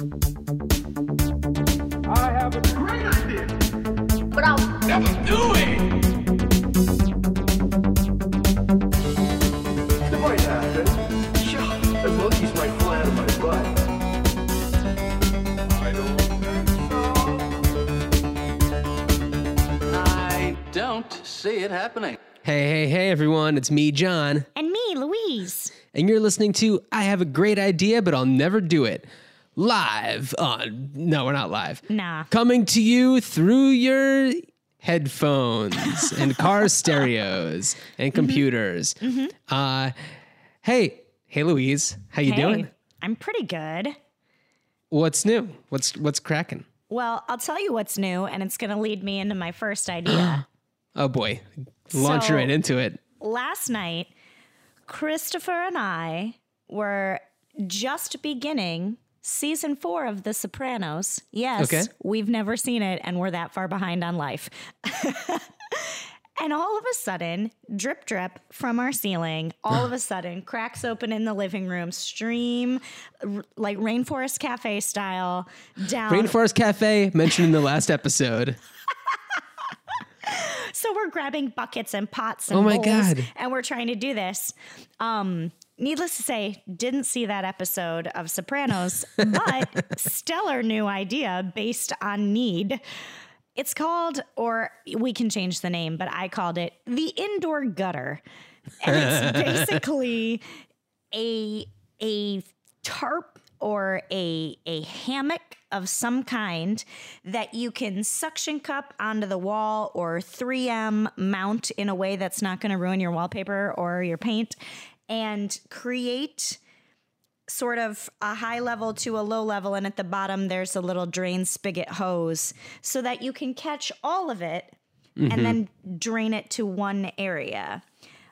I have a great idea. But I'll Never do it. It might happen. Sure, the monkeys might fly out of my butt. I don't think so. I don't see it happening. Hey, hey, hey, everyone. It's me, John. And me, Louise. And you're listening to I Have a Great Idea, but I'll Never Do It. Live on. No, we're not live. Nah. Coming to you through your headphones and car stereos Mm-hmm. and computers. Uh, hey, hey, Louise. How you hey, doing? I'm pretty good. What's new? What's what's cracking? Well, I'll tell you what's new, and it's going to lead me into my first idea. Oh boy, launch So- right into it. Last night, Christopher and I were just beginning season four of The Sopranos. Yes, Okay. we've never seen it, and we're that far behind on life. And all of a sudden, drip drip from our ceiling, all of a sudden, cracks open in the living room, stream r- like Rainforest Cafe style down. Rainforest Cafe mentioned in the last episode. So we're grabbing buckets and pots and Oh my bowls, God. and we're trying to do this. Um, needless to say, didn't see that episode of Sopranos, but stellar new idea based on need. It's called, or we can change the name, but I called it the indoor gutter, and it's basically a a tarp or a a hammock of some kind that you can suction cup onto the wall or 3M mount in a way that's not going to ruin your wallpaper or your paint and create sort of a high level to a low level and at the bottom there's a little drain spigot hose so that you can catch all of it and mm-hmm. then drain it to one area.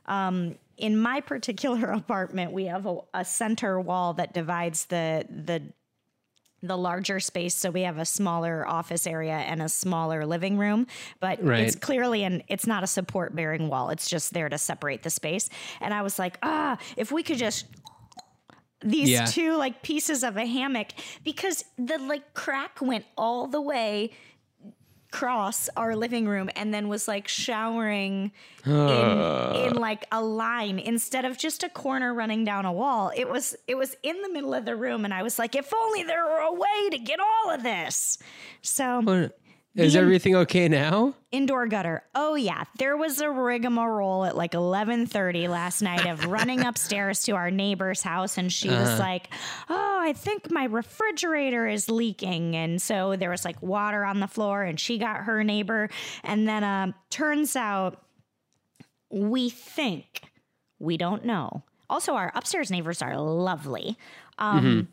Um, in my particular apartment, we have a, a center wall that divides the the the larger space so we have a smaller office area and a smaller living room but Right. it's clearly an it's not a support bearing wall it's just there to separate the space and i was like ah if we could just these Yeah. two like pieces of a hammock because the like crack went all the way across our living room and then was like showering ah. in, in like a line instead of just a corner running down a wall. It was it was in the middle of the room and i was like if only there were a way to get all of this. So Is in- everything okay now? indoor gutter. Oh yeah. There was a rigmarole at like 11.30 last night of running upstairs to our neighbor's house and she was like oh i think my refrigerator is leaking. And so there was like water on the floor and she got her neighbor. And then um, turns out we think we don't know. Also our upstairs neighbors are lovely. Um,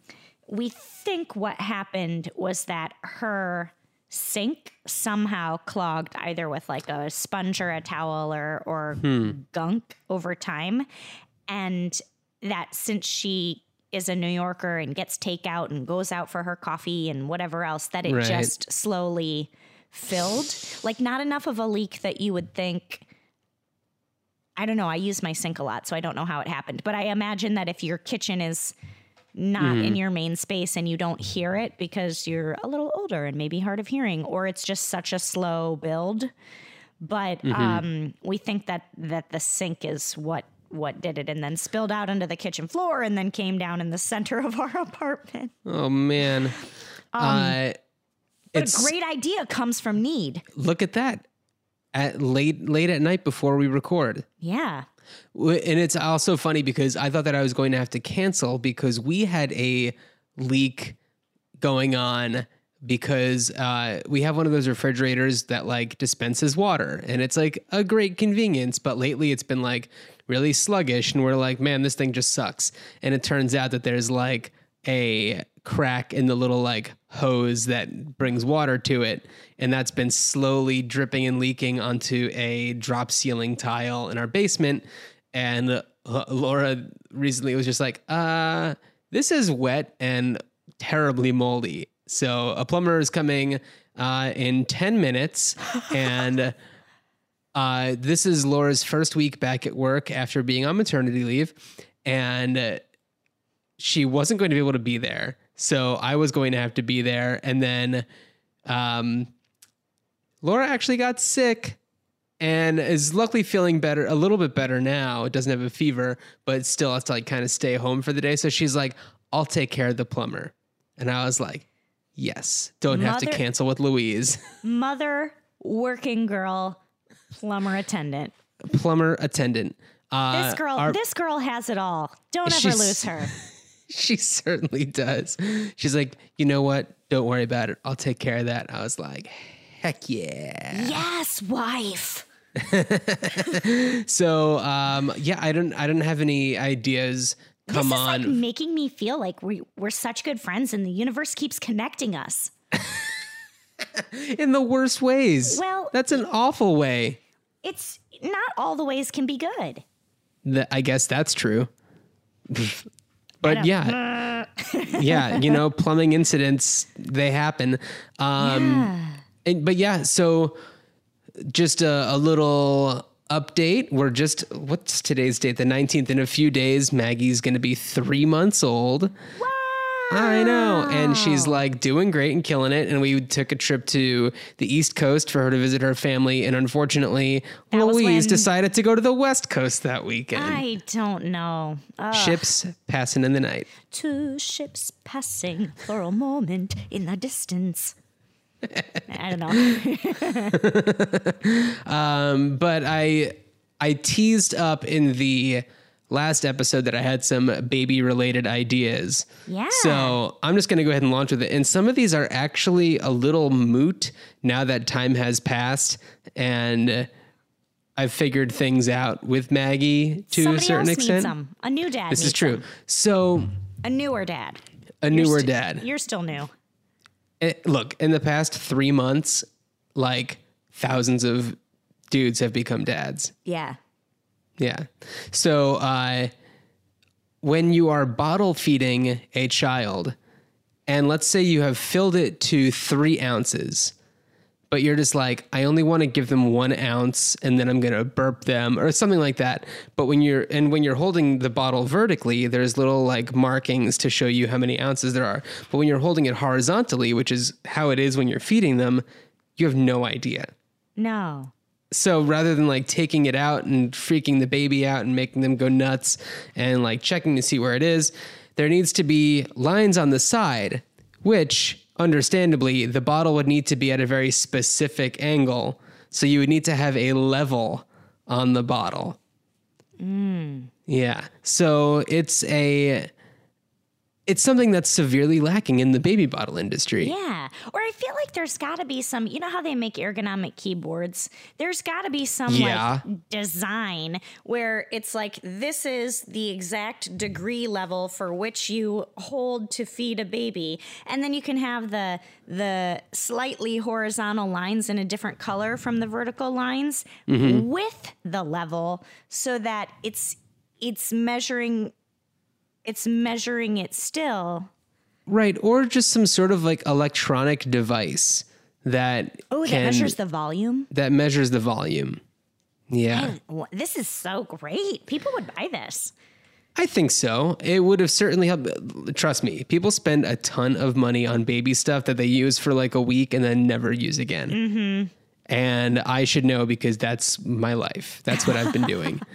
we think what happened was that her sink somehow clogged either with like a sponge or a towel or or hmm. gunk over time and that since she is a New Yorker and gets takeout and goes out for her coffee and whatever else that it Right. just slowly filled like not enough of a leak that you would think I don't know. I use my sink a lot, so I don't know how it happened. But I imagine that if your kitchen is not in your main space and you don't hear it because you're a little older and maybe hard of hearing, or it's just such a slow build. But um, we think that that the sink is what what did it, and then spilled out onto the kitchen floor, and then came down in the center of our apartment. Oh man. uh, But it's a great idea comes from need. look at that. At late late at night before we record. Yeah. And it's also funny because I thought that I was going to have to cancel because we had a leak going on because uh, we have one of those refrigerators that like dispenses water and it's like a great convenience. But lately it's been like really sluggish and we're like, man, this thing just sucks. And it turns out that there's like a crack in the little like hose that brings water to it. And that's been slowly dripping and leaking onto a drop ceiling tile in our basement. And uh, Laura recently was just like, uh, this is wet and terribly moldy. So a plumber is coming uh, in 10 minutes. and uh, this is Laura's first week back at work after being on maternity leave. And uh, she wasn't going to be able to be there. So I was going to have to be there. And then um, Laura actually got sick and is luckily feeling better, a little bit better now. It doesn't have a fever, but still has to like kind of stay home for the day. So she's like, I'll take care of the plumber. And I was like, yes, don't have to cancel with Louise. Mother, working girl, plumber attendant. plumber attendant. Uh, This girl, our- this girl has it all. Don't ever lose her. she certainly does. She's like, you know what? Don't worry about it. I'll take care of that. I was like, heck yeah. Yes, wife. So um, yeah, I don't I don't have any ideas. Come this is on. like making me feel like we, we're such good friends and the universe keeps connecting us. In the worst ways. Well- that's an awful way. It's not all the ways can be good. I guess that's true. But yeah. yeah, you know, plumbing incidents, they happen. Um and, but yeah, so just a, a little update. We're just what's today's date? The 19th. In a few days, Maggie's gonna be three months old. I know. And she's like doing great and killing it. And we took a trip to the East Coast for her to visit her family. And unfortunately, That Louise when- decided to go to the West Coast that weekend. I don't know. Uh, Ships passing in the night. two ships passing for a moment in the distance. I don't know. Um, but I I teased up in the last episode that I had some baby related ideas. Yeah. So I'm just going to go ahead and launch with it. And some of these are actually a little moot now that time has passed and I've figured things out with Maggie to Somebody a certain extent. them. A new dad. This is true. So A newer dad. a You're newer st- dad. You're still new. Eh, look, in the past three months, like thousands of dudes have become dads. Yeah. Yeah. So uh, when you are bottle feeding a child, and let's say you have filled it to three ounces, but you're just like, I only want to give them one ounce and then I'm going to burp them or something like that. But when you're, and when you're holding the bottle vertically, there's little like markings to show you how many ounces there are. But when you're holding it horizontally, which is how it is when you're feeding them, you have no idea. No. So rather than like taking it out and freaking the baby out and making them go nuts and like checking to see where it is, there needs to be lines on the side, which understandably the bottle would need to be at a very specific angle. So you would need to have a level on the bottle. Mm. Yeah. So it's a it's something that's severely lacking in the baby bottle industry. Yeah. Or I feel like there's got to be some, you know how they make ergonomic keyboards? There's got to be some Yeah. like design where it's like this is the exact degree level for which you hold to feed a baby. And then you can have the the slightly horizontal lines in a different color from the vertical lines mm-hmm. with the level so that it's it's measuring it's measuring it still Right, or just some sort of like electronic device that Oh, that can measures the volume. that measures the volume. Yeah, Wha- This is so great. People would buy this. I think so. It would have certainly helped. Trust me, people spend a ton of money on baby stuff that they use for like a week and then never use again. Mm-hmm. And I should know because that's my life. That's what I've been doing.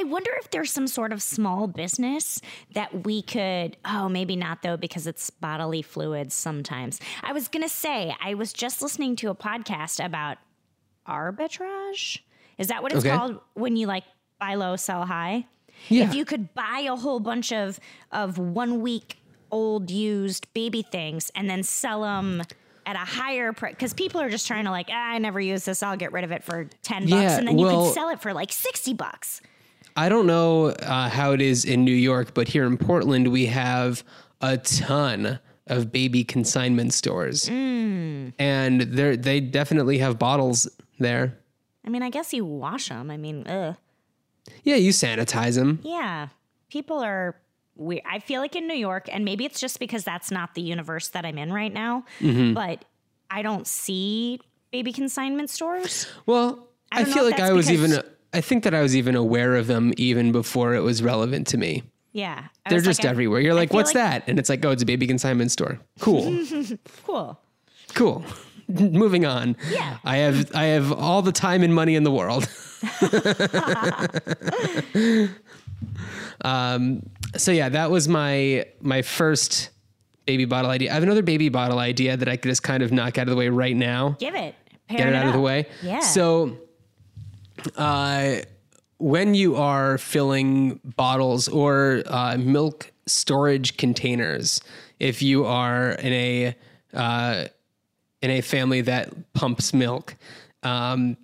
I wonder if there's some sort of small business that we could. Oh, maybe not though, because it's bodily fluids sometimes. I was going to say, I was just listening to a podcast about arbitrage. Is that what it's Okay. called when you like buy low, sell high? Yeah. If you could buy a whole bunch of of one week old used baby things and then sell them at a higher price because people are just trying to like ah, I never use this I'll get rid of it for 10 bucks Yeah, and then you well- can sell it for like 60 bucks. I don't know uh, how it is in New York, but here in Portland, we have a ton of baby consignment stores, and they they definitely have bottles there. I mean, I guess you wash them. I mean, ugh. Yeah, you sanitize them. Yeah. People are weird. I feel like in New York, and maybe it's just because that's not the universe that I'm in right now, Mm-hmm. but I don't see baby consignment stores. Well, I I, feel like I was even. I think that I was even aware of them even before it was relevant to me. Yeah. I They're just like, everywhere. You're I like, what's that? And it's like, oh, it's a baby consignment store. Cool. Cool. cool. Moving on. Yeah. I have I have all the time and money in the world. um so yeah, that was my my first baby bottle idea. I have another baby bottle idea that I could just kind of knock out of the way right now. Give it. Get Pair it out of the way. Yeah. So uh when you are filling bottles or uh, milk storage containers, if you are in a uh, in a family that pumps milk, um,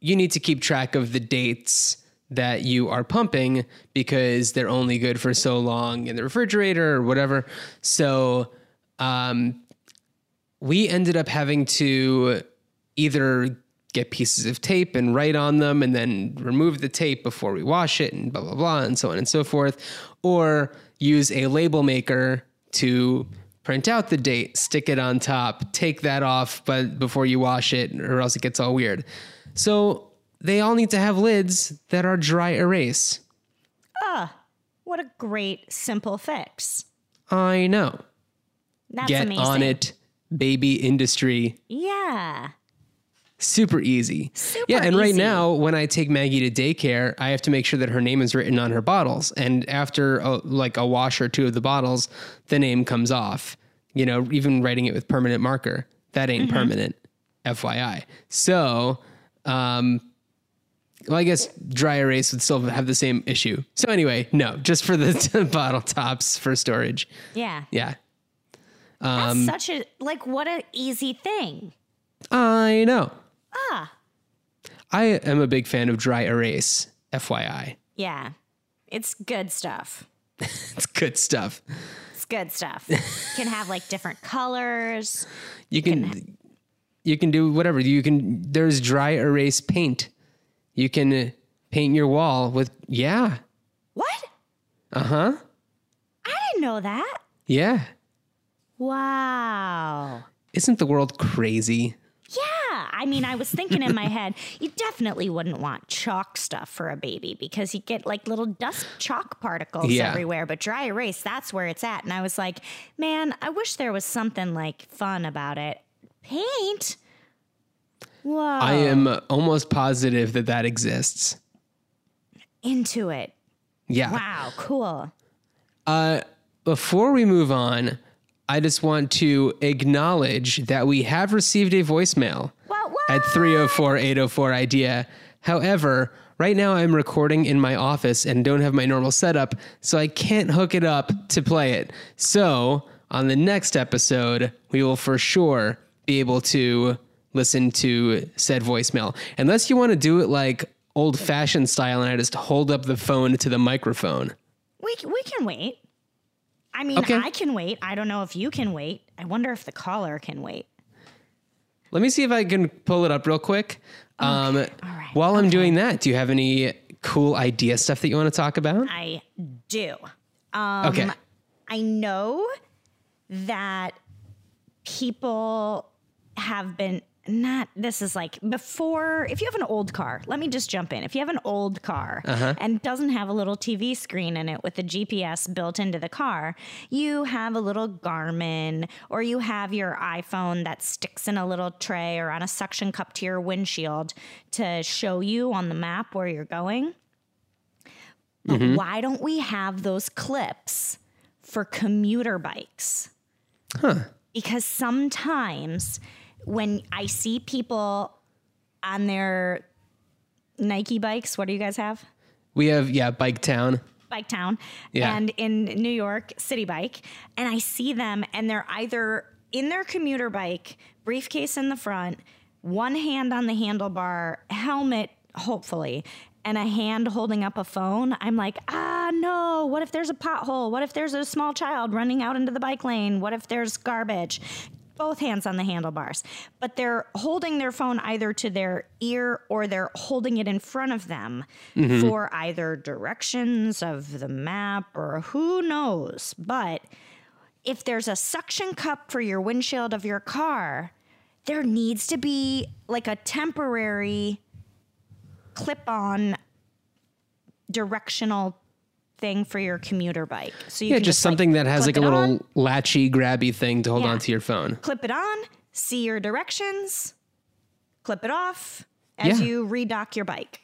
you need to keep track of the dates that you are pumping because they're only good for so long in the refrigerator or whatever. So um, we ended up having to either get pieces of tape and write on them and then remove the tape before we wash it and blah blah blah and so on and so forth or use a label maker to print out the date stick it on top take that off but before you wash it or else it gets all weird so they all need to have lids that are dry erase ah What a great simple fix. i know That's get amazing. on it baby industry Yeah. Super easy. Super yeah, and right now when I take Maggie to daycare, I have to make sure that her name is written on her bottles, and after a, like a wash or two of the bottles, the name comes off. You know, even writing it with permanent marker, that ain't Mm-hmm. permanent, FYI. So, um, well, I guess dry erase would still have the same issue. So anyway, no, just for the bottle tops for storage. Yeah. Yeah, That's Um, such a like what a easy thing. I know. Ah. I am a big fan of dry erase, FYI. Yeah. It's good stuff. It's good stuff. It's good stuff. Can have like different colors. You can you can do whatever. You can there's dry erase paint. You can uh, paint your wall with yeah. What? Uh-huh. I didn't know that. Yeah. Wow. Isn't the world crazy? I mean, I was thinking in my head, you definitely wouldn't want chalk stuff for a baby because you get like little dust chalk particles Yeah. everywhere. But dry erase, that's where it's at. And I was like, man, I wish there was something like fun about it. Paint? Whoa. I am almost positive that that exists. into it. Yeah. Wow. Cool. Uh, Before we move on, I just want to acknowledge that we have received a voicemail. What? What? at 304 804 idea. However, right now I'm recording in my office and don't have my normal setup, so I can't hook it up to play it. So, on the next episode, we will for sure be able to listen to said voicemail. Unless you want to do it like old fashioned style and I just hold up the phone to the microphone. We we can wait. I mean, Okay. I can wait. I don't know if you can wait. I wonder if the caller can wait. Let me see if I can pull it up real quick. Um, right, While I'm doing that, do you have any cool idea stuff that you want to talk about? I do. Um, okay. I know that people have been not this is like before if you have an old car let me just jump in. If you have an old car uh-huh. and doesn't have a little tv screen in it with a gps built into the car you have a little garmin or you have your iphone that sticks in a little tray or on a suction cup to your windshield to show you on the map where you're going. But mm-hmm. why don't we have those clips for commuter bikes? huh. Because sometimes when I see people on their Nike bikes, what do you guys have? We have, yeah, Bike Town. Bike Town Yeah. and in New York, Citi Bike, and I see them and they're either in their commuter bike, briefcase in the front, one hand on the handlebar, helmet, hopefully, and a hand holding up a phone. I'm like, ah, no. What if there's a pothole? What if there's a small child running out into the bike lane? What if there's garbage? Both hands on the handlebars, but they're holding their phone either to their ear or they're holding it in front of them mm-hmm. for either directions of the map or who knows. But if there's a suction cup for your windshield of your car, there needs to be like a temporary clip on directional thing for your commuter bike. So you Yeah, can just like, something that has like a little on, latchy, grabby thing to hold Yeah. onto your phone. clip it on, see your directions, clip it off as Yeah. you redock your bike.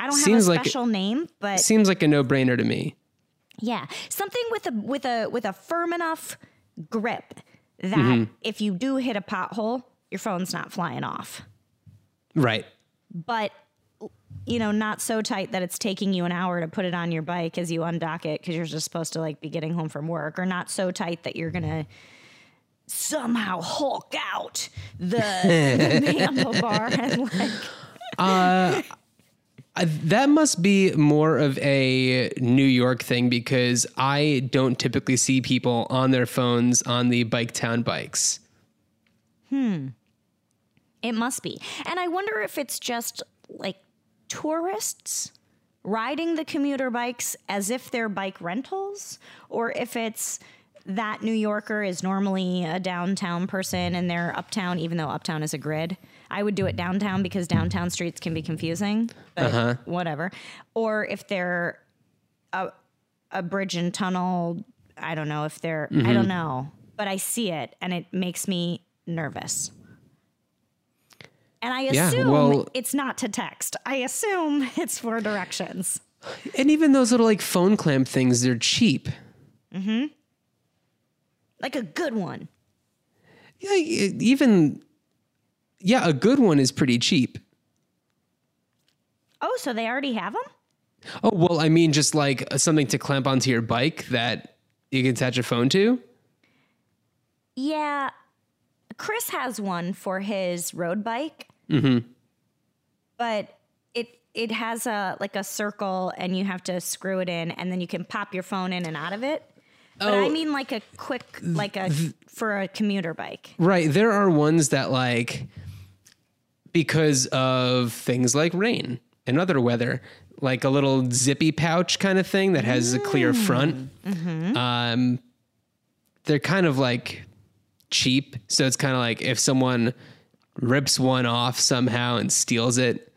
I don't Seems have a like- special name, but Seems like a no-brainer to me. yeah, something with a with a with a firm enough grip that Mm-hmm. if you do hit a pothole, your phone's not flying off. Right. But you know, not so tight that it's taking you an hour to put it on your bike as you undock it because you're just supposed to like be getting home from work, or not so tight that you're gonna somehow hulk out the, the handlebar and like Uh, that must be more of a New York thing because I don't typically see people on their phones on the Bike Town bikes. Hmm. It must be. And I wonder if it's just like tourists riding the commuter bikes as if they're bike rentals, or if it's that New Yorker is normally a downtown person and they're uptown, even though uptown is a grid. I would do it downtown because downtown streets can be confusing, uh-huh. but whatever. Or if they're a, a bridge and tunnel, I don't know if they're, I mm-hmm. don't know, but I see it and it makes me nervous. And I Yeah, assume well- it's not to text. I assume it's for directions. And even those little like phone clamp things, they're cheap. Mm-hmm. Like a good one. Yeah, even yeah, a good one is pretty cheap. Oh, so they already have them? Oh well, I mean, just like something to clamp onto your bike that you can attach a phone to. Yeah. Chris has one for his road bike. Mm-hmm. But it it has a like a circle and you have to screw it in and then you can pop your phone in and out of it. But I Oh. mean like a quick like a for a commuter bike. Right. There are ones that like because of things like rain and other weather, like a little zippy pouch kind of thing that has a clear front. Um, they're kind of like cheap, so it's kind of like if someone rips one off somehow and steals it,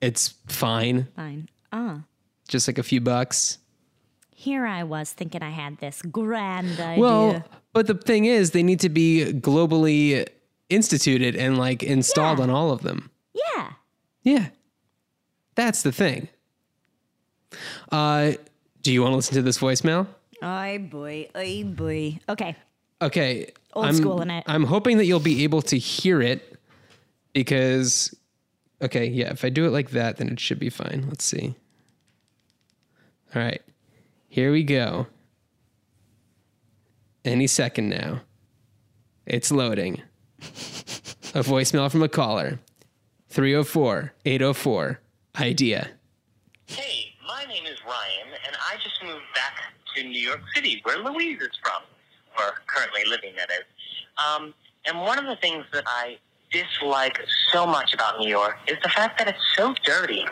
it's fine, Fine. Ah. just like a few bucks. Here I was thinking I had this grand idea. Well, but the thing is, they need to be globally instituted and like installed Yeah. on all of them. yeah. Yeah. That's the thing. Uh, do you want to listen to this voicemail? Ay boy, ay boy. Okay. Okay. Old I'm, school in it. I'm hoping that you'll be able to hear it because, okay, yeah, if I do it like that, then it should be fine. Let's see. All right. Here we go. Any second now. It's loading. a voicemail from a caller 304 804 idea. Hey, my name is Ryan, and I just moved back to New York City, where Louise is from, or currently living, that is. Um, and one of the things that I dislike so much about New York is the fact that it's so dirty.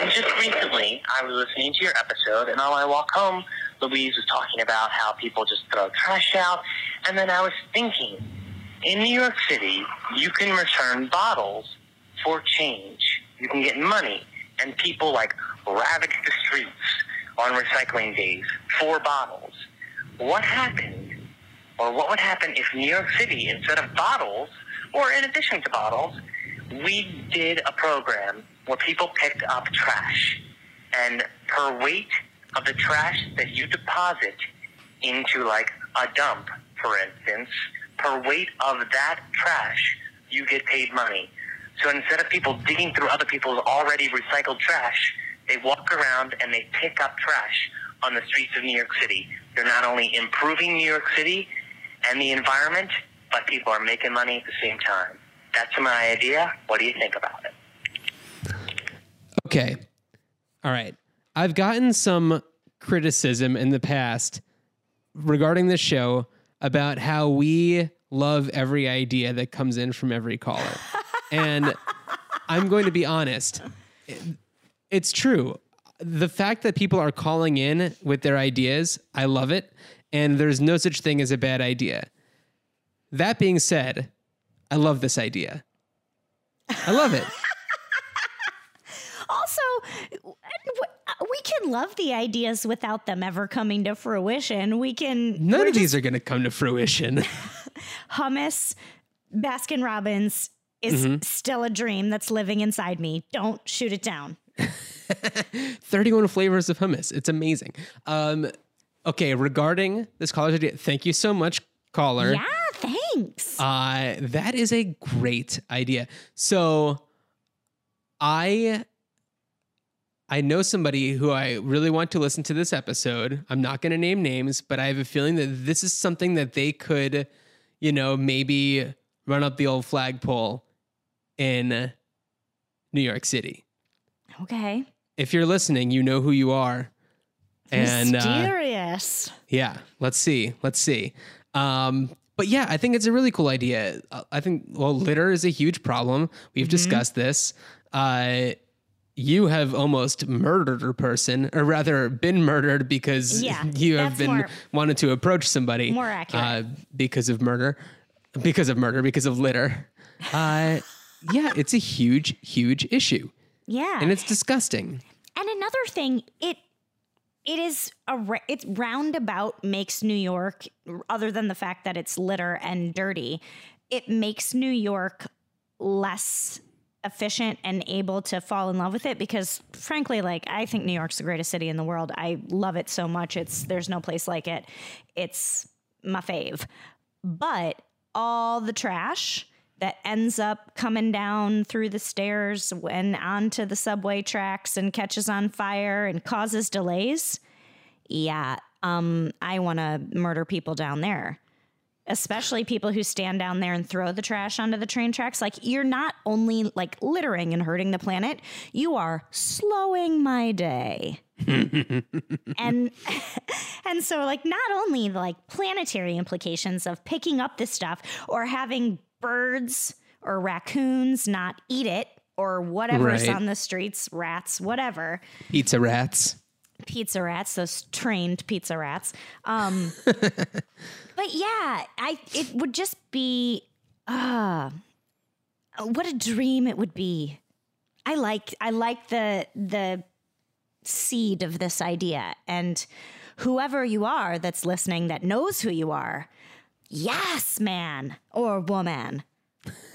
And just recently, I was listening to your episode, and on my walk home, Louise was talking about how people just throw trash out. And then I was thinking, in New York City, you can return bottles for change. You can get money, and people like ravage the streets on recycling days for bottles. What happened, or what would happen if New York City, instead of bottles, or in addition to bottles, we did a program where people picked up trash, and per weight of the trash that you deposit into like a dump, for instance, per weight of that trash, you get paid money. So instead of people digging through other people's already recycled trash, they walk around and they pick up trash on the streets of New York City. They're not only improving New York City and the environment, but people are making money at the same time. That's my idea. What do you think about it? Okay. All right. I've gotten some criticism in the past regarding this show about how we love every idea that comes in from every caller. and I'm going to be honest. It's true. The fact that people are calling in with their ideas, I love it. And there's no such thing as a bad idea. That being said, I love this idea. I love it. Also, we can love the ideas without them ever coming to fruition. We can None of these are going to come to fruition. hummus, Baskin Robbins is Mm-hmm. still a dream that's living inside me. Don't shoot it down. 31 flavors of hummus. It's amazing. Um, okay, regarding this college idea, thank you so much, caller. Yeah, thanks. Uh, that is a great idea. So I I know somebody who I really want to listen to this episode. I'm not going to name names, but I have a feeling that this is something that they could, you know, maybe run up the old flagpole in New York City. okay. If you're listening, you know who you are. And uh, Mysterious. yeah, let's see. Let's see. Um, but yeah, I think it's a really cool idea. Uh, I think, well, litter is a huge problem. We've Mm-hmm. discussed this. Uh, you have almost murdered a person, or rather, been murdered because Yeah, you have been more- wanted to approach somebody More accurate. uh, because of murder, because of murder, because of litter. Uh, yeah, it's a huge, huge issue, yeah. and it's disgusting. And another thing, it it is a it's roundabout makes New York other than the fact that it's litter and dirty, it makes New York less efficient and able to fall in love with it because frankly like I think New York's the greatest city in the world. I love it so much. It's there's no place like it. It's my fave. But all the trash that ends up coming down through the stairs and onto the subway tracks and catches on fire and causes delays. Yeah, um, I want to murder people down there. Especially people who stand down there and throw the trash onto the train tracks. Like, you're not only like littering and hurting the planet, you are slowing my day. and and so like not only like planetary implications of picking up this stuff or having birds or raccoons not eat it or whatever's Right. on the streets rats whatever Pizza rats. pizza rats those trained pizza rats um but yeah i it would just be uh what a dream it would be i like i like the the seed of this idea and whoever you are that's listening that knows who you are yes man or woman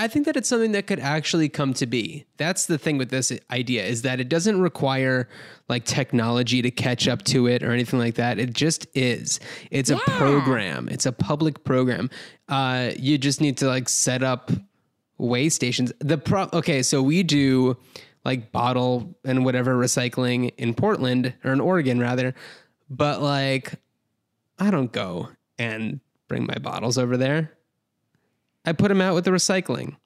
I think that it's something that could actually come to be. That's the thing with this idea is that it doesn't require like technology to catch up to it or anything like that. It just is. It's a program. It's a public program. Uh, you just need to like set up way stations. The pro okay, so we do like bottle and whatever recycling in Portland or in Oregon rather, but like I don't go and bring my bottles over there. I put them out with the recycling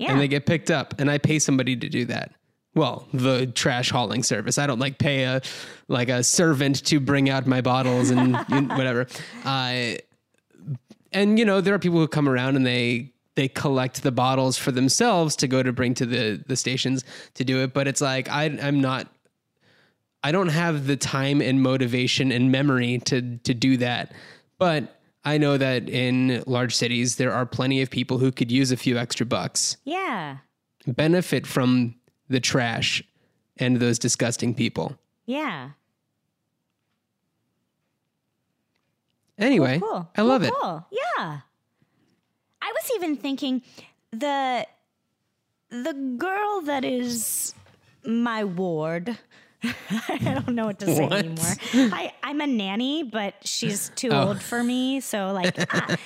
yeah and they get picked up and I pay somebody to do that. Well, the trash hauling service. I don't like pay a like a servant to bring out my bottles and you know, whatever. Uh, and you know there are people who come around and they they collect the bottles for themselves to go to bring to the the stations to do it. But it's like I I'm not. I don't have the time and motivation and memory to to do that. But I know that in large cities there are plenty of people who could use a few extra bucks, yeah benefit from the trash and those disgusting people. yeah Anyway, cool. I love Cool, it. Cool. Yeah. I was even thinking the the girl that is my ward. I don't know what to say What? anymore. I, I'm a nanny, but she's too Oh. old for me. So like I,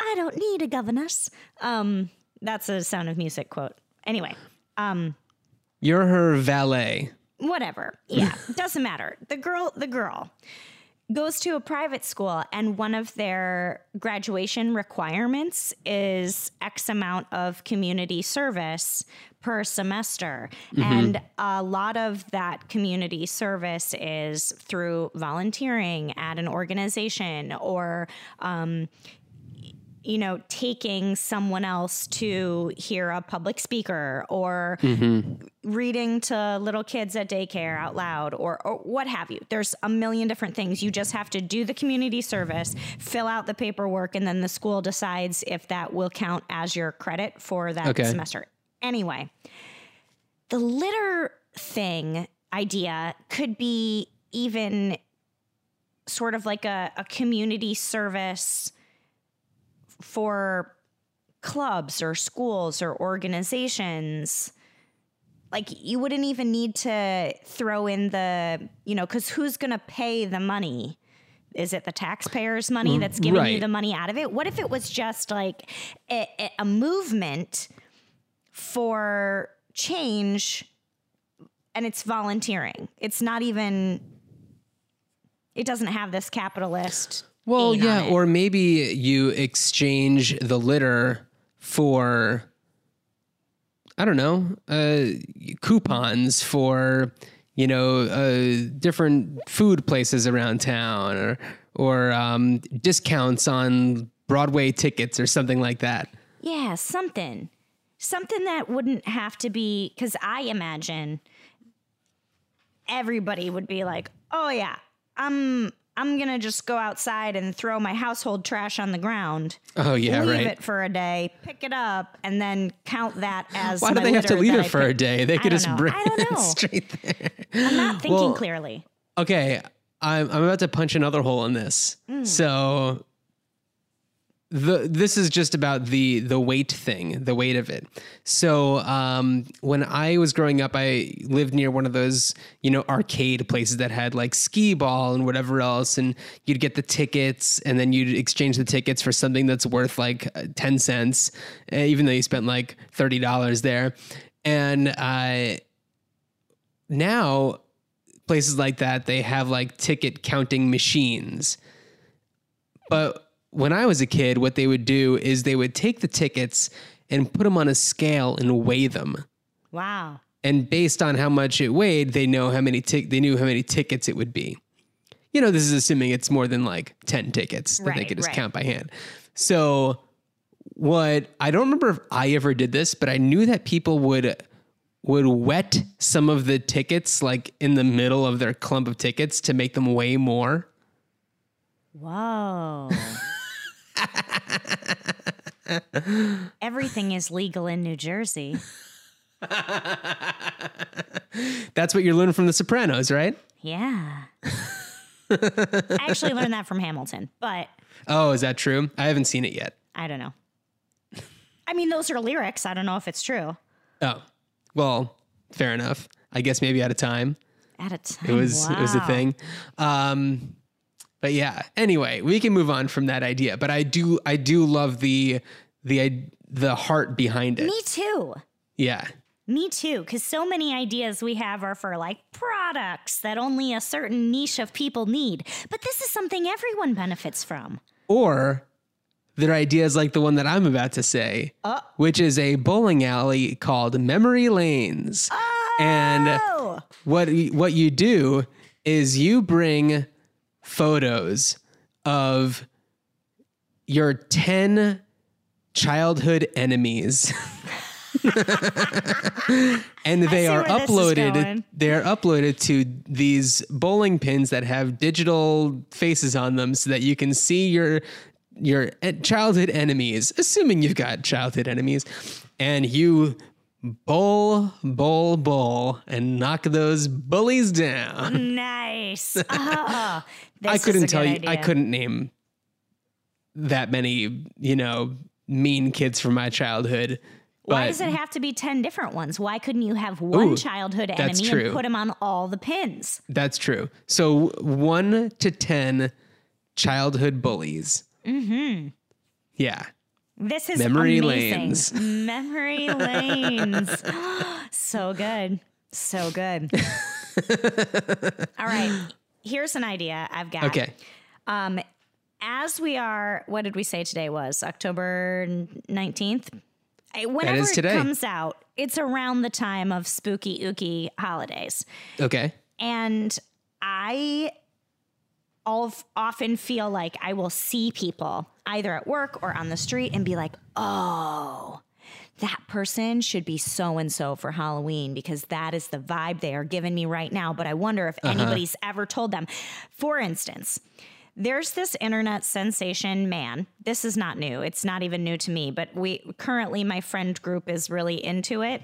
I don't need a governess. Um that's a sound of music quote. Anyway, You're her valet. whatever. Yeah, doesn't matter. The girl, the girl goes to a private school, and one of their graduation requirements is X amount of community service per semester. Mm-hmm. And a lot of that community service is through volunteering at an organization or um, you know, taking someone else to hear a public speaker or mm-hmm. reading to little kids at daycare out loud or, or what have you. There's a million different things. You just have to do the community service, fill out the paperwork, and then the school decides if that will count as your credit for that Okay. semester. Anyway, the litter thing idea could be even sort of like a, a community service for clubs or schools or organizations like you wouldn't even need to throw in the you know because who's going to pay the money? Is it the taxpayers money mm, that's giving you the money out of it? What if it was just like a, a- a movement for change and it's volunteering? It's not even it doesn't have this capitalist Well, yeah, or maybe you exchange the litter for I don't know, uh, coupons for you know uh, different food places around town, or or um, discounts on Broadway tickets or something like that. Yeah, something. Something that wouldn't have to be because I imagine everybody would be like, "Oh yeah, I'm I'm gonna just go outside and throw my household trash on the ground, Oh yeah, leave right. Leave it for a day, pick it up, and then count that as Why do they have to leave it for a day? They could just know. bring it straight there. I'm not thinking Well, clearly. Okay, I'm I'm about to punch another hole in this. Mm. So the this is just about the the weight thing, the weight of it. So um, when I was growing up, I lived near one of those you know arcade places that had like skee ball and whatever else, and you'd get the tickets, and then you'd exchange the tickets for something that's worth like uh, ten cents, uh, even though you spent like thirty dollars there, and uh, now places like that they have like ticket counting machines but when i was a kid what they would do is they would take the tickets and put them on a scale and weigh them Wow. and based on how much it weighed they know how many tic- they knew how many tickets it would be you know this is assuming it's more than like 10 tickets that they could just right. count by hand so what i don't remember if i ever did this but i knew that people would would wet some of the tickets like in the middle of their clump of tickets to make them weigh more Whoa. Everything is legal in New Jersey. that's what you're learning from the sopranos right Yeah. I actually learned that from Hamilton, but oh is that true i haven't seen it yet I don't know. I mean, those are lyrics. I don't know if it's true. oh well fair enough i guess maybe out of time At a time. It was it was a thing. Um, but yeah. Anyway, we can move on from that idea. But I do I do love the the the heart behind it. Me too. Yeah. Me too. Because so many ideas we have are for like products that only a certain niche of people need. But this is something everyone benefits from. Or they're ideas like the one that I'm about to say, uh. which is a bowling alley called Memory Lanes. oh! And what what you do is you bring photos of your 10 childhood enemies. And they are where this is uploaded they're uploaded to these bowling pins that have digital faces on them so that you can see your your childhood enemies assuming you've got childhood enemies and you bowl bull, bull, and knock those bullies down nice. Oh, I couldn't tell you. I couldn't name that many, you know, mean kids from my childhood. Why does it have to be 10 different ones? Why couldn't you have one Ooh, childhood enemy and put them on all the pins? That's true. So one to ten childhood bullies. Mm-hmm. Yeah. This is Memory amazing. lanes. Memory lanes. so good. So good. all right. Here's an idea I've got. Okay. Um, As we are, what did we say today was? October 19th? Eh, Whenever is today. it comes out, it's around the time of spooky ooky holidays. Okay. And I of- often feel like I will see people either at work or on the street and be like, oh, that person should be so and so for Halloween because that is the vibe they are giving me right now. But I wonder if uh-huh. anybody's ever told them. For instance, there's this internet sensation man. This is not new. It's not even new to me, but we currently my friend group is really into it.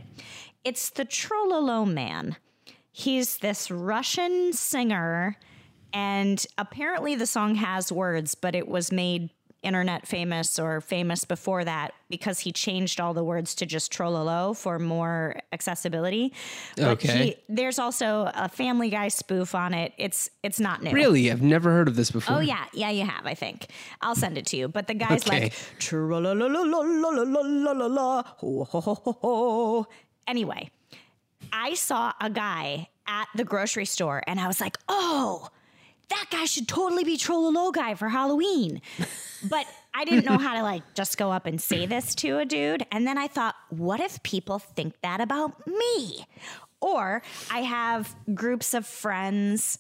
It's the Trololo Man. He's this Russian singer, and apparently the song has words, but it was made internet famous or famous before that because he changed all the words to just trololo for more accessibility. But okay. He, there's also a Family Guy spoof on it. It's it's not new. Really, I've never heard of this before. Oh yeah, yeah, you have. I think I'll send it to you. But the guy's okay. like trololo. Anyway, I saw a guy at the grocery store, and I was like, oh that guy should totally be Trololo guy for Halloween. But I didn't know how to like just go up and say this to a dude. And then I thought, what if people think that about me? Or I have groups of friends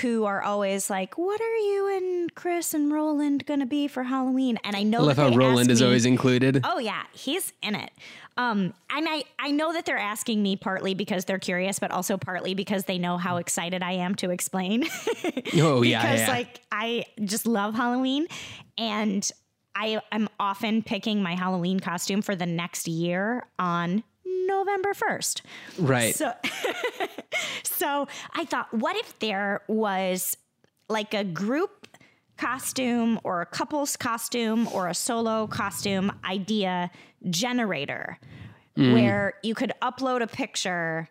who are always like, "What are you and Chris and Roland gonna be for Halloween?" And I know I love that how Roland is me- always included. Oh yeah, he's in it. Um, and I I know that they're asking me partly because they're curious, but also partly because they know how excited I am to explain. Oh, yeah, because yeah. like I just love Halloween, and I am often picking my Halloween costume for the next year on November first. right. So, so I thought, what if there was like a group costume or a couple's costume or a solo costume idea generator mm. where you could upload a picture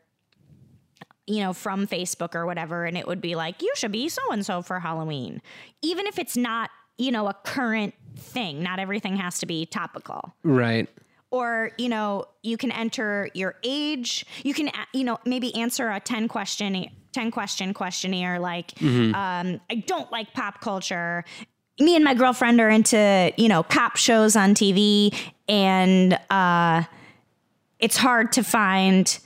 you know from Facebook or whatever and it would be like you should be so and so for Halloween even if it's not you know a current thing not everything has to be topical right. Or you know you can enter your age. You can you know maybe answer a 10 question 10 question questionnaire like um, i don't like pop culture. Me and my girlfriend are into you know cop shows on tv and uh, it's hard to find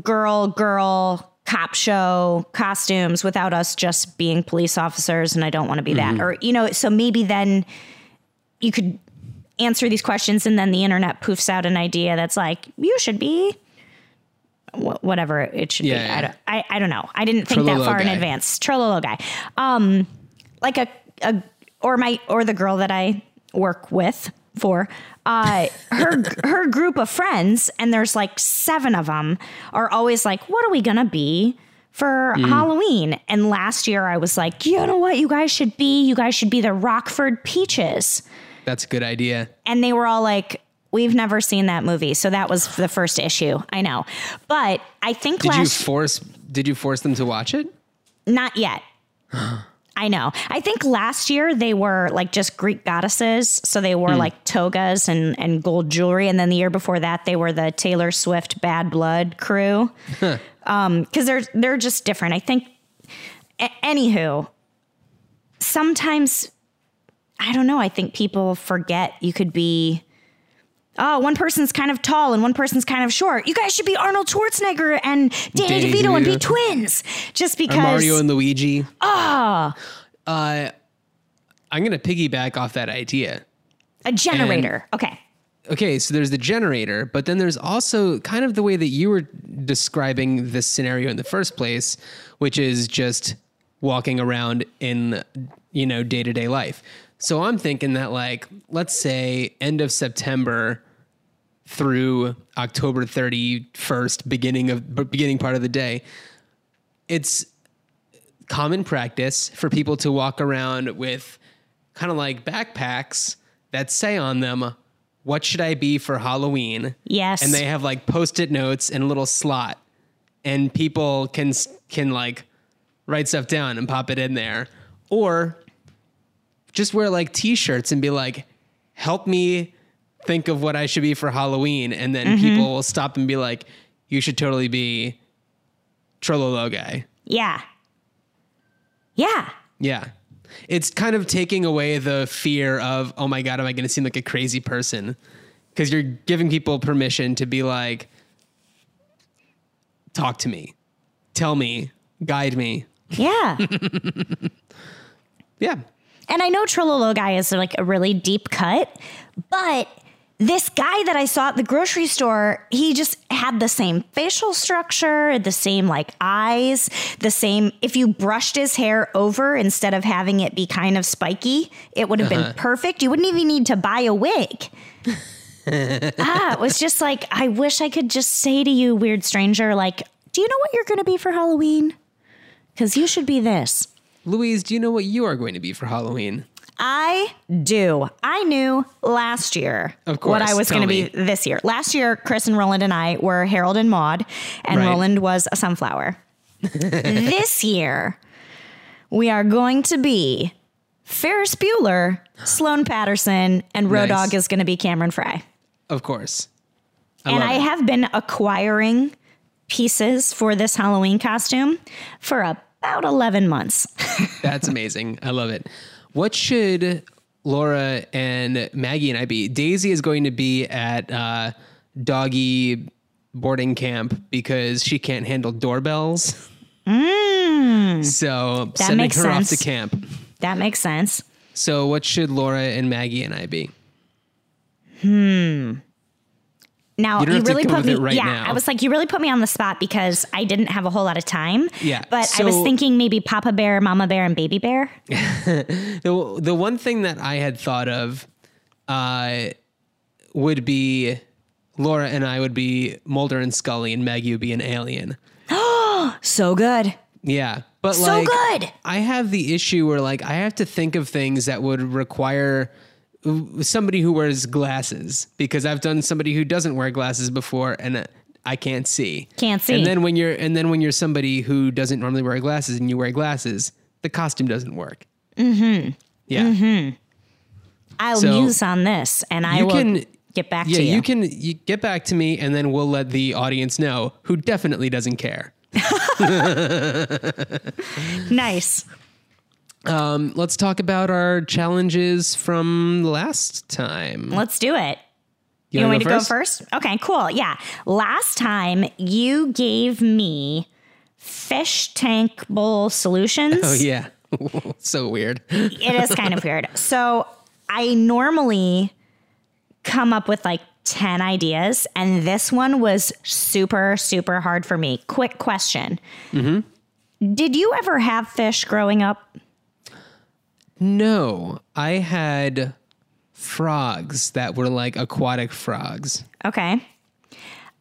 girl girl cop show costumes without us just being police officers and i don't want to be that or you know so maybe then you could answer these questions and then the internet poofs out an idea that's like you should be whatever it should Yeah, be yeah. I, don't, I, I don't know i didn't think that Trololo far in advance trololo guy um like a, a or my or the girl that i work with for uh her her group of friends and there's like seven of them are always like what are we gonna be for Mm. Halloween. And last year I was like, you know what you guys should be? You guys should be the Rockford Peaches That's a good idea. and they were all like we've never seen that movie. So that was the first issue. I know. But i think Did you last force did you force them to watch it? not yet. I know. I think last year they were like just greek goddesses. So they wore like togas and, and gold jewelry. And then the year before that they were the taylor swift bad blood crew. Um because they're they're just different. I think a- anywho sometimes I don't know. I think people forget you could be. Oh, one person's kind of tall and one person's kind of short. You guys should be Arnold Schwarzenegger and Danny, Danny DeVito, and be twins. Just because. Or. Mario and Luigi. Ah. Uh, I'm gonna piggyback off that idea. a generator. okay. Okay, so there's the generator, but then there's also kind of the way that you were describing this scenario in the first place, which is just walking around in, you know, day to day life. So I'm thinking that, like, let's say end of September through October 31st, beginning of beginning part of the day, it's common practice for people to walk around with kind of like backpacks that say on them, What should I be for Halloween? Yes. And they have like post it notes in a little slot, and people can, can like write stuff down and pop it in there. Or just wear like t shirts and be like, Help me think of what I should be for Halloween. And then Mm-hmm. people will stop and be like, You should totally be Trololo guy. Yeah. Yeah. Yeah. It's kind of taking away the fear of, oh my God, am I going to seem like a crazy person? Because you're giving people permission to be like, talk to me, tell me, guide me. Yeah. Yeah. And I know Trololo guy is like a really deep cut, but this guy that I saw at the grocery store, he just had the same facial structure, the same like eyes, the same. If you brushed his hair over instead of having it be kind of spiky, it would have been perfect. You wouldn't even need to buy a wig. ah, it was just like I wish I could just say to you, weird stranger, like, do you know what you're going to be for Halloween? Because you should be this. Louise, do you know what you are going to be for Halloween? I do. I knew last year Of what I was going to be this year. Last year, Chris and Roland and I were Harold and Maude, and Right. Roland was a sunflower. this year, we are going to be Ferris Bueller, Sloane Peterson, and Road Nice. Dog is going to be Cameron Fry. Of course. I and I it. have been acquiring pieces for this Halloween costume for about 11 months. That's amazing. I love it. What should Laura and Maggie and I be? Daisy is going to be at uh, doggy boarding camp because she can't handle doorbells. So sending Mm. makes her off sense. to camp. that makes sense. So what should Laura and Maggie and I be? Now You you, really put me. right yeah, now. I was like, you really put me on the spot because I didn't have a whole lot of time. Yeah, but I was thinking maybe Papa Bear, Mama Bear, and Baby Bear. The the one thing that I had thought of uh, would be Laura and I would be Mulder and Scully, and Maggie would be an alien. Oh so good. Yeah, but So like good. I have the issue where like I have to think of things that would require somebody who wears glasses because I've done somebody who doesn't wear glasses before and I can't see. Can't see. And then when you're and then when you're somebody who doesn't normally wear glasses and you wear glasses, the costume doesn't work. Mm-hmm. Yeah. Mhm. I'll So, muse on this, and I will can- get back Yeah, to you. you can you get back to me and then we'll let the audience know who definitely doesn't care. nice. Um, let's talk about our challenges from last time. Let's do it. You, wanna want me to go first? Okay, cool. Yeah. Last time you gave me fish tank bowl solutions. Oh yeah, so weird. it is kind of weird. So I normally come up with like 10 ideas, and this one was super, super hard for me. Quick question Did you ever have fish growing up? No, I had frogs that were like aquatic frogs. Okay.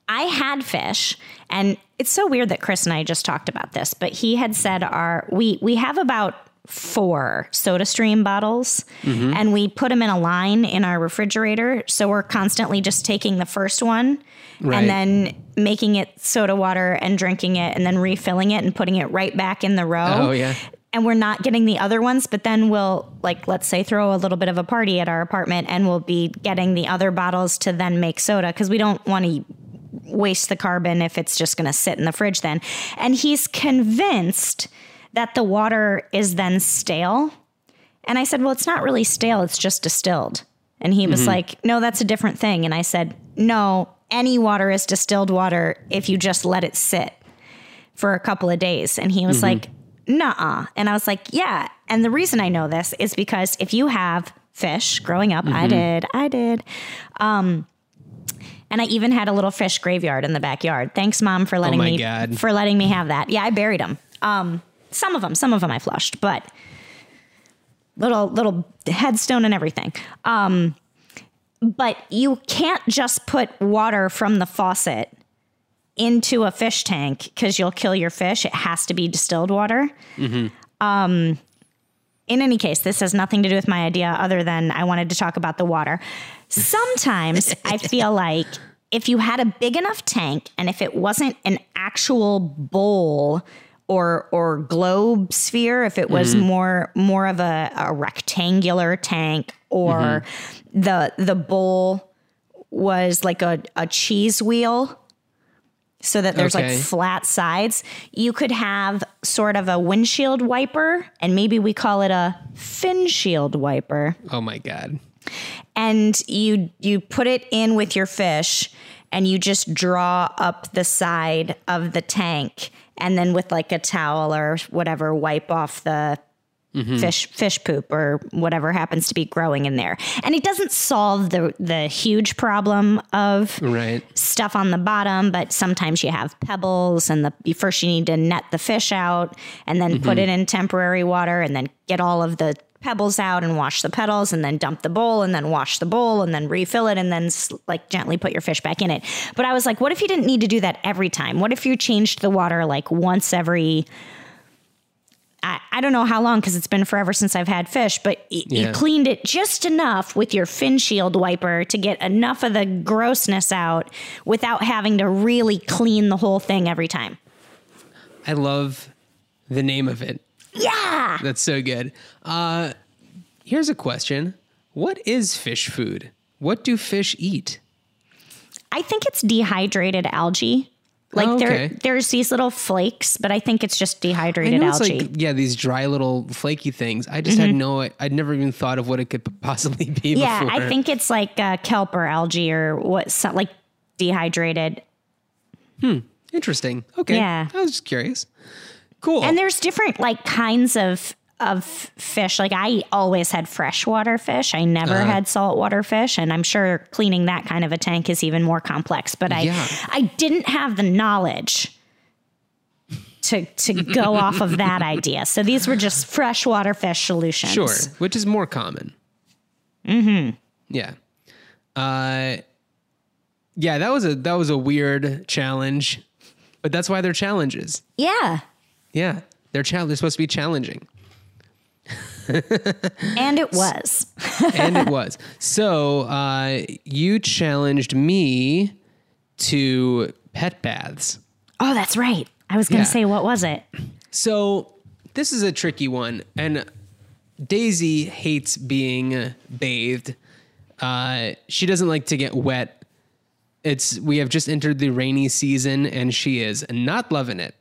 I had fish, and it's so weird that Chris and I just talked about this, but he had said our we we have about four SodaStream bottles mm-hmm. and we put them in a line in our refrigerator so we're constantly just taking the first one Right. and then making it soda water and drinking it and then refilling it and putting it right back in the row Oh, yeah. And we're not getting the other ones but then we'll like let's say throw a little bit of a party at our apartment and we'll be getting the other bottles to then make soda because we don't want to waste the carbon if it's just going to sit in the fridge then. And he's convinced that the water is then stale. And i said well it's not really stale it's just distilled. And he was mm-hmm. like no that's a different thing. And i said no any water is distilled water if you just let it sit for a couple of days. And he was mm-hmm. like, nah. And I was like, yeah. And the reason I know this is because if you have fish growing up, I did, I did. Um, and I even had a little fish graveyard in the backyard. Thanks, mom, for letting my me God. for letting me have that. Yeah, I buried them. Um, some of them, some of them I flushed, but little little headstone and everything. Um, but you can't just put water from the faucet into a fish tank because you'll kill your fish. It has to be distilled water. Mm-hmm. Um, in any case, this has nothing to do with my idea other than I wanted to talk about the water. Sometimes I feel like if you had a big enough tank and if it wasn't an actual bowl or or globe sphere, if it was mm-hmm. more more of a, a rectangular tank or mm-hmm. the the bowl was like a, a cheese wheel so that there's Okay. like flat sides. You could have sort of a windshield wiper, and maybe we call it a fin shield wiper. Oh my god. And you you put it in with your fish, and you just draw up the side of the tank, and then with like a towel or whatever, wipe off the Mm-hmm. fish fish poop or whatever happens to be growing in there. And it doesn't solve the the huge problem of Right. stuff on the bottom, but sometimes you have pebbles, and the first you need to net the fish out, and then put mm-hmm. it in temporary water, and then get all of the pebbles out and wash the petals and then dump the bowl and then wash the bowl and then refill it and then like gently put your fish back in it. But I was like, what if you didn't need to do that every time? What if you changed the water like once every I, I don't know how long because it's been forever since I've had fish, but y- Yeah. you cleaned it just enough with your fin shield wiper to get enough of the grossness out without having to really clean the whole thing every time. I love the name of it. Yeah. That's so good. Uh, here's a question: What is fish food? What do fish eat? I think it's dehydrated algae. Like Oh, there, there's these little flakes, but I think it's just I dehydrated it's algae. like yeah, these dry little flaky things. I just had no. I'd never even thought of what it could possibly be. Mm-hmm. yeah, before. I think it's like uh, kelp or algae or what, like dehydrated. Hmm. Interesting. Okay, Yeah. I was just curious. Cool. And there's different like kinds of of fish. Like I always had freshwater fish. I never Uh-huh. had saltwater fish, and I'm sure cleaning that kind of a tank is even more complex. But I Yeah. I didn't have the knowledge to to go off of that idea. So these were just freshwater fish solutions. Sure, which is more common. Mm-hmm. Yeah. Uh, yeah, that was a that was a weird challenge, but that's why they're challenges. Yeah. Yeah, they're chal- They're supposed to be challenging, And it was. and it was. So uh, you challenged me to pet baths. Oh, that's right. I was going Yeah. to say, what was it? So this is a tricky one, and Daisy hates being bathed. Uh, she doesn't like to get wet. It's we have just entered the rainy season, and she is not loving it.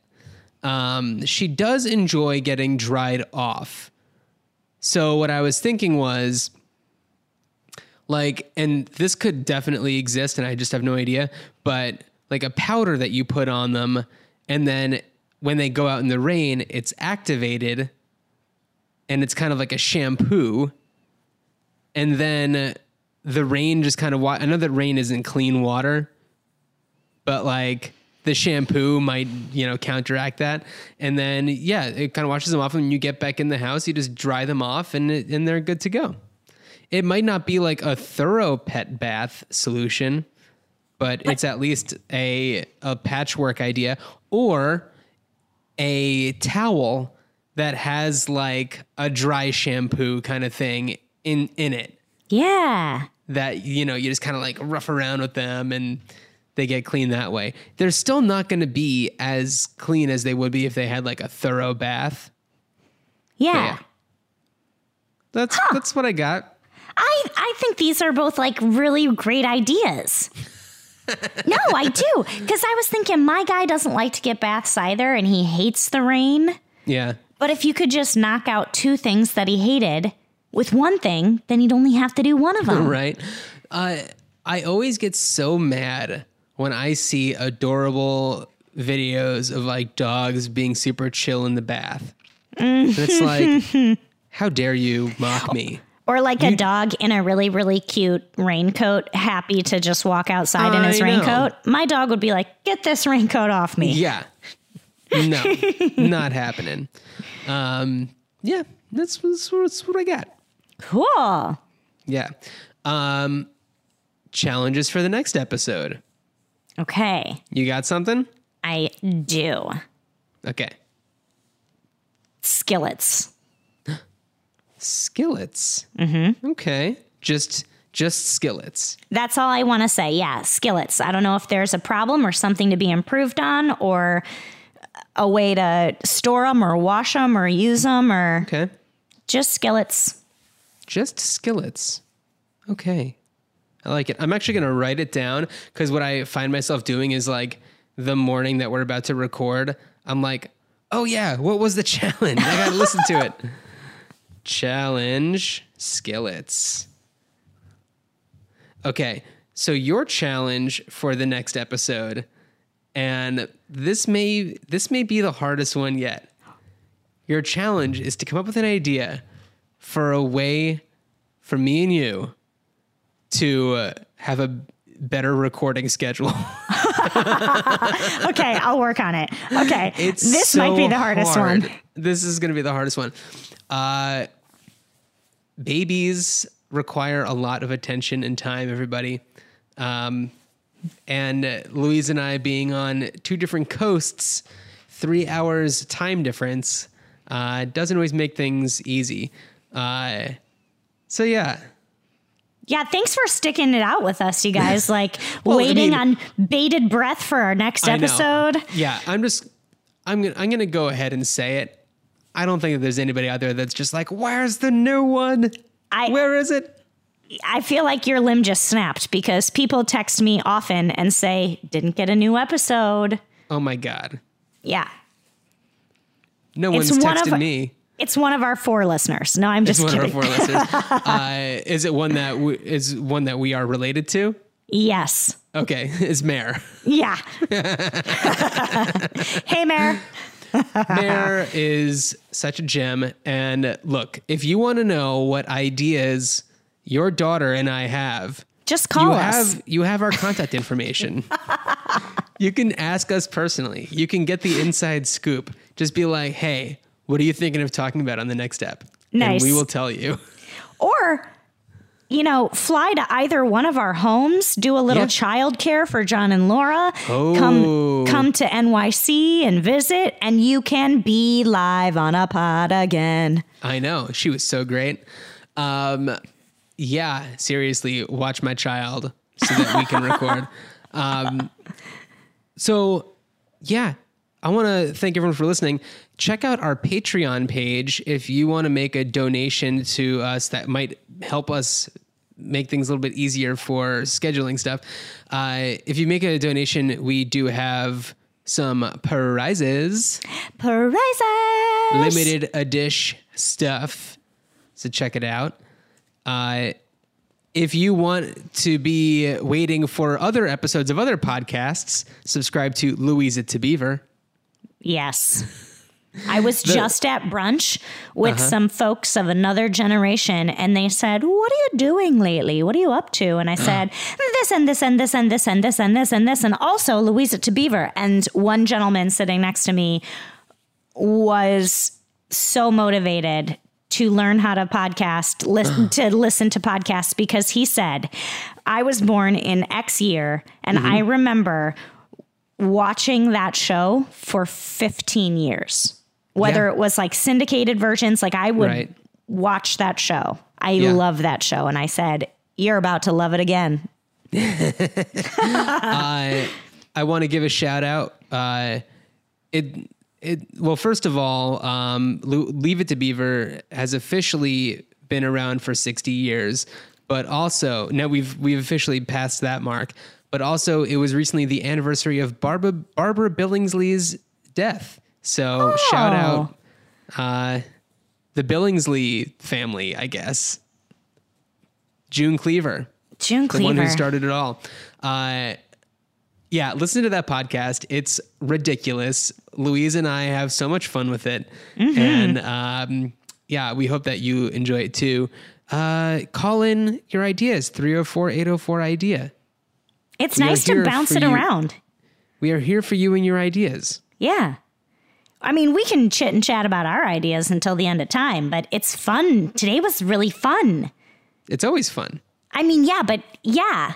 Um, she does enjoy getting dried off. So what I was thinking was, like, and this could definitely exist, and I just have no idea, but like a powder that you put on them, and then when they go out in the rain, it's activated, and it's kind of like a shampoo, and then the rain just kind of. Wa- I know that rain isn't clean water, but like the shampoo might you know counteract that. And then yeah it kind of washes them off and when you get back in the house you just dry them off and it, and they're good to go. It might not be like a thorough pet bath solution but it's at least a a patchwork idea or a towel that has like a dry shampoo kind of thing in in it. Yeah. that you know you just kind of like rough around with them and they get clean that way. They're still not going to be as clean as they would be if they had like a thorough bath. Yeah. yeah. That's that's what I got. I, I think these are both like really great ideas. no, I do. Because I was thinking my guy doesn't like to get baths either and he hates the rain. Yeah. But if you could just knock out two things that he hated with one thing, then he'd only have to do one of them. Right. Uh, I always get so mad when I see adorable videos of like dogs being super chill in the bath. And it's like, how dare you mock me? Or like a dog in a really, really cute raincoat, happy to just walk outside in his know. raincoat. My dog would be like, get this raincoat off me. Yeah. No, not happening. Um, yeah, that's, that's, what- that's what I got. Cool. Yeah. Um, challenges for the next episode. Okay. You got something? I do. Okay. Skillets. Skillets. Mm-hmm. Okay. Just just skillets. That's all I want to say. Yeah, skillets. I don't know if there's a problem or something to be improved on or a way to store them or wash them or use them or Okay. just skillets. Just skillets. Okay. I like it. I'm actually going to write it down because what I find myself doing is like the morning that we're about to record, I'm like, oh yeah, what was the challenge? I got to listen to it. Challenge skillets. Okay. So your challenge for the next episode and this may this may be the hardest one yet. Your challenge is to come up with an idea for a way for me and you to uh, have a better recording schedule. Okay, I'll work on it. Okay. It's this might be the hardest hard. one. This is going to be the hardest one. Uh, babies require a lot of attention and time, everybody. Um, and uh, Louise and I being on two different coasts, three hours time difference, uh, doesn't always make things easy. Uh, so, yeah. Yeah, thanks for sticking it out with us, you guys. Like Well, I waiting mean- on bated breath for our next I know. episode. Yeah, I'm just I'm gonna I'm gonna go ahead and say it. I don't think that there's anybody out there that's just like, where's the new one? I- Where is it? I feel like your limb just snapped because people text me often and say, didn't get a new episode. Oh my god. Yeah. No It's one's one of- me. It's one of our four listeners. No, I'm It's just one of our four listeners. uh, is it one that w- is one that we are related to? yes. Okay, is Mare. Yeah. hey, Mayor. Mare is such a gem. And look, if you want to know what ideas your daughter and I have, Just call you us. have you have our contact information. you can ask us personally. You can get the inside scoop. Just be like, "Hey, what are you thinking of talking about on the next step?" Nice. And we will tell you. or you know fly to either one of our homes do a little Yeah. childcare for john and laura Oh. come come to nyc and visit and you can be live on a pod again I know. She was so great. Um yeah, seriously, watch my child so that we can record. Um so yeah, I want to thank everyone for listening. Check out our Patreon page if you want to make a donation to us that might help us make things a little bit easier for scheduling stuff. Uh, if you make a donation, we do have some prizes prizes limited edition stuff. So check it out. Uh, if you want to be waiting for other episodes of other podcasts, subscribe to Louisa to Beaver. yes I was just at brunch with Uh-huh. some folks of another generation, and they said, What are you doing lately? What are you up to? And I uh-huh. said, This and this and this and this and this and this and this, and also Louisa to Beaver. And one gentleman sitting next to me was so motivated to learn how to podcast, listen uh-huh. to listen to podcasts because he said, I was born in X year, and I mm-hmm. remember watching that show for 15 years. Whether Yeah. it was like syndicated versions, like I would Right. watch that show. I Yeah. love that show. And I said, You're about to love it again. I I want to give a shout out. Uh, it it well, first of all, um, Leave It to Beaver has officially been around for sixty years, but also now we've we've officially passed that mark. But also, it was recently the anniversary of Barbara Barbara Billingsley's death. So shout Oh. out uh, the Billingsley family, I guess. June Cleaver June Cleaver. the one who started it all. Uh, yeah, listen to that podcast. It's ridiculous. Louise and I have so much fun with it, Mm-hmm. and um, yeah, we hope that you enjoy it too. Uh, call in your ideas 304-804 idea. it's we nice to bounce it you. around. We are here for you and your ideas. Yeah. I mean, we can chit and chat about our ideas until the end of time, but it's fun. Today was really fun. It's always fun. I mean, yeah, but yeah.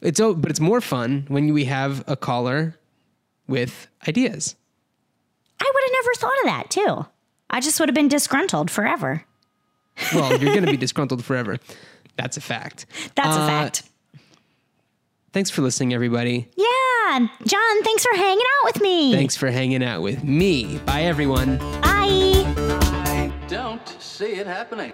It's o- but it's more fun when we have a caller with ideas. I would have never thought of that, too. I just would have been disgruntled forever. Well, you're going to be disgruntled forever. That's a fact. That's a Uh, fact. Thanks for listening, everybody. Yeah. John, thanks for hanging out with me. Thanks for hanging out with me. Bye, everyone. Bye. I don't see it happening.